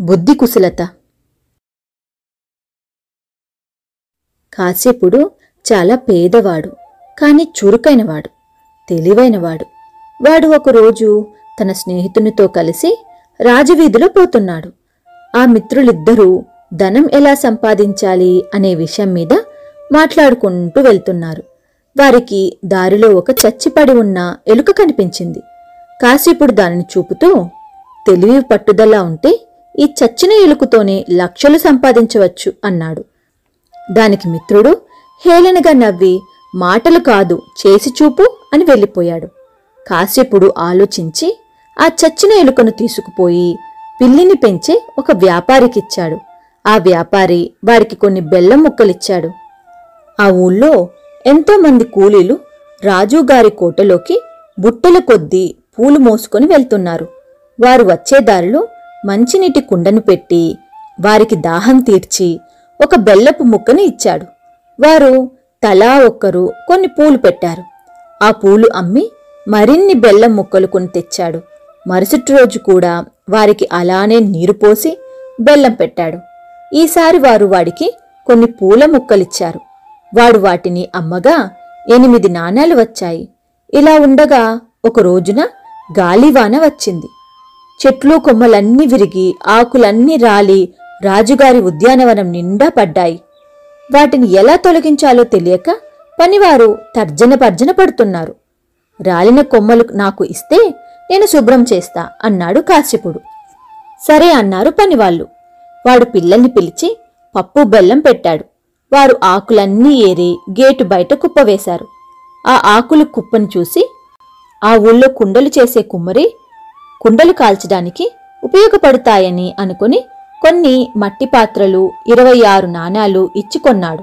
బుద్ధి కుశలత కాశ్యపుడు చాలా పేదవాడు కాని చురుకైనవాడు తెలివైనవాడు. వాడు ఒకరోజు తన స్నేహితునితో కలిసి రాజవీధిలో పోతున్నాడు. ఆ మిత్రులిద్దరూ ధనం ఎలా సంపాదించాలి అనే విషయం మీద మాట్లాడుకుంటూ వెళ్తున్నారు. వారికి దారిలో ఒక చచ్చిపడి ఉన్న ఎలుక కనిపించింది. కాశీపుడు దానిని చూపుతూ తెలివి పట్టుదల ఉంటే ఈ చచ్చిన ఎలుకతోనే లక్షలు సంపాదించవచ్చు అన్నాడు. దానికి మిత్రుడు హేళనగా నవ్వి మాటలు కాదు చేసి చూపు అని వెళ్ళిపోయాడు. కాసేపుడు ఆలోచించి ఆ చచ్చిన ఎలుకను తీసుకుపోయి పిల్లిని పెంచే ఒక వ్యాపారికిచ్చాడు. ఆ వ్యాపారి వారికి కొన్ని బెల్లం ముక్కలిచ్చాడు. ఆ ఊళ్ళో ఎంతోమంది కూలీలు రాజుగారి కోటలోకి బుట్టల కొద్దీ పూలు మోసుకొని వెళ్తున్నారు. వారు వచ్చే దారిలో మంచినీటి కుండను పెట్టి వారికి దాహం తీర్చి ఒక బెల్లపు ముక్కను ఇచ్చాడు. వారు తలా ఒక్కరు కొన్ని పూలు పెట్టారు. ఆ పూలు అమ్మి మరిన్ని బెల్లం ముక్కలు కొని తెచ్చాడు. మరుసటి రోజు కూడా వారికి అలానే నీరు పోసి బెల్లం పెట్టాడు. ఈసారి వారు వాడికి కొన్ని పూల ముక్కలిచ్చారు. వాడు వాటిని అమ్మగా ఎనిమిది నాణాలు వచ్చాయి. ఇలా ఉండగా ఒక రోజున గాలివాన వచ్చింది. చెట్లు కొమ్మలన్నీ విరిగి ఆకులన్నీ రాలి రాజుగారి ఉద్యానవనం నిండా పడ్డాయి. వాటిని ఎలా తొలగించాలో తెలియక పనివారు తర్జన పర్జన పడుతున్నారు. రాలిన కొమ్మలు నాకు ఇస్తే నేను శుభ్రం చేస్తా అన్నాడు కాశ్యపుడు. సరే అన్నారు పనివాళ్ళు. వాడు పిల్లల్ని పిలిచి పప్పు బెల్లం పెట్టాడు. వారు ఆకులన్నీ ఏరి గేటు బయట కుప్పవేశారు ఆ ఆకులు కుప్పను చూసి ఆ ఊళ్ళో కుండలు చేసే కుమ్మరి కుండలు కాల్చడానికి ఉపయోగపడతాయని అనుకుని కొన్ని మట్టి పాత్రలు ఇరవై ఆరు నాణాలు ఇచ్చుకొన్నాడు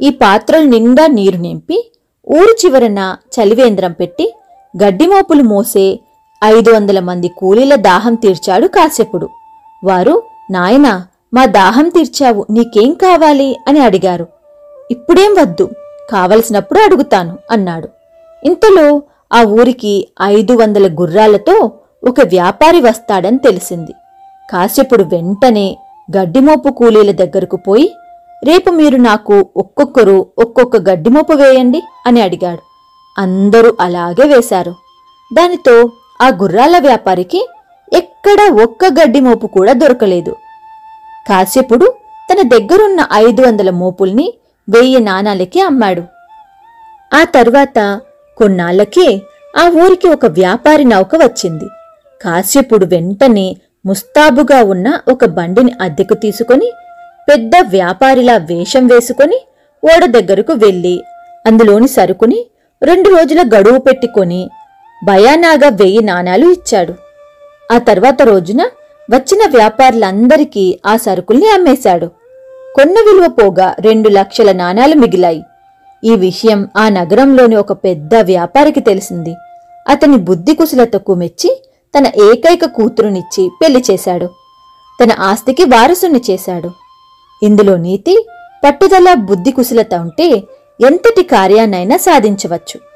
ఈ పాత్రలు నిండా నీరు నింపి ఊరు చివరన చలివేంద్రం పెట్టి గడ్డిమోపులు మోసే ఐదు వందల మంది కూలీల దాహం తీర్చాడు కాశ్యపుడు. వారు నాయనా మా దాహం తీర్చావు నీకేం కావాలి? అని అడిగారు. ఇప్పుడేం వద్దు కావలసినప్పుడు అడుగుతాను అన్నాడు. ఇంతలో ఆ ఊరికి ఐదు వందల గుర్రాలతో ఒక వ్యాపారి వస్తాడని తెలిసింది. కాశ్యపుడు వెంటనే గడ్డిమోపు కూలీల దగ్గరకు పోయి రేపు మీరు నాకు ఒక్కొక్కరు ఒక్కొక్క గడ్డిమోపు వేయండి అని అడిగాడు. అందరూ అలాగే వేశారు. దానితో ఆ గుర్రాల వ్యాపారికి ఎక్కడా ఒక్క గడ్డిమోపు కూడా దొరకలేదు. కాశ్యపుడు తన దగ్గరున్న ఐదు వందల మోపుల్ని వెయ్యి నాణాలకి అమ్మాడు. ఆ తర్వాత కొన్నాళ్ళకే ఆ ఊరికి ఒక వ్యాపారి నౌక వచ్చింది. కాశ్యపుడు వెంటనే ముస్తాబుగా ఉన్న ఒక బండిని అద్దెకు తీసుకొని పెద్ద వ్యాపారిలా వేషం వేసుకొని ఓడ దగ్గరకు వెళ్ళి అందులోని సరుకుని రెండు రోజుల గడువు పెట్టుకొని భయానాగా వెయ్యి నాణాలు ఇచ్చాడు. ఆ తర్వాత రోజున వచ్చిన వ్యాపారులందరికీ ఆ సరుకుల్ని అమ్మేశాడు. కొన్న విలువ పోగా రెండు లక్షల నాణాలు మిగిలాయి. ఈ విషయం ఆ నగరంలోని ఒక పెద్ద వ్యాపారికి తెలిసింది. అతని బుద్ధి కుశలతకు మెచ్చి తన ఏకైక కూతురునిచ్చి పెళ్ళి చేశాడు. తన ఆస్తికి వారసుని చేశాడు. ఇందులో నీతి పట్టుదల బుద్ధి కుశలత ఉంటే ఎంతటి కార్యాన్నైనా సాధించవచ్చు.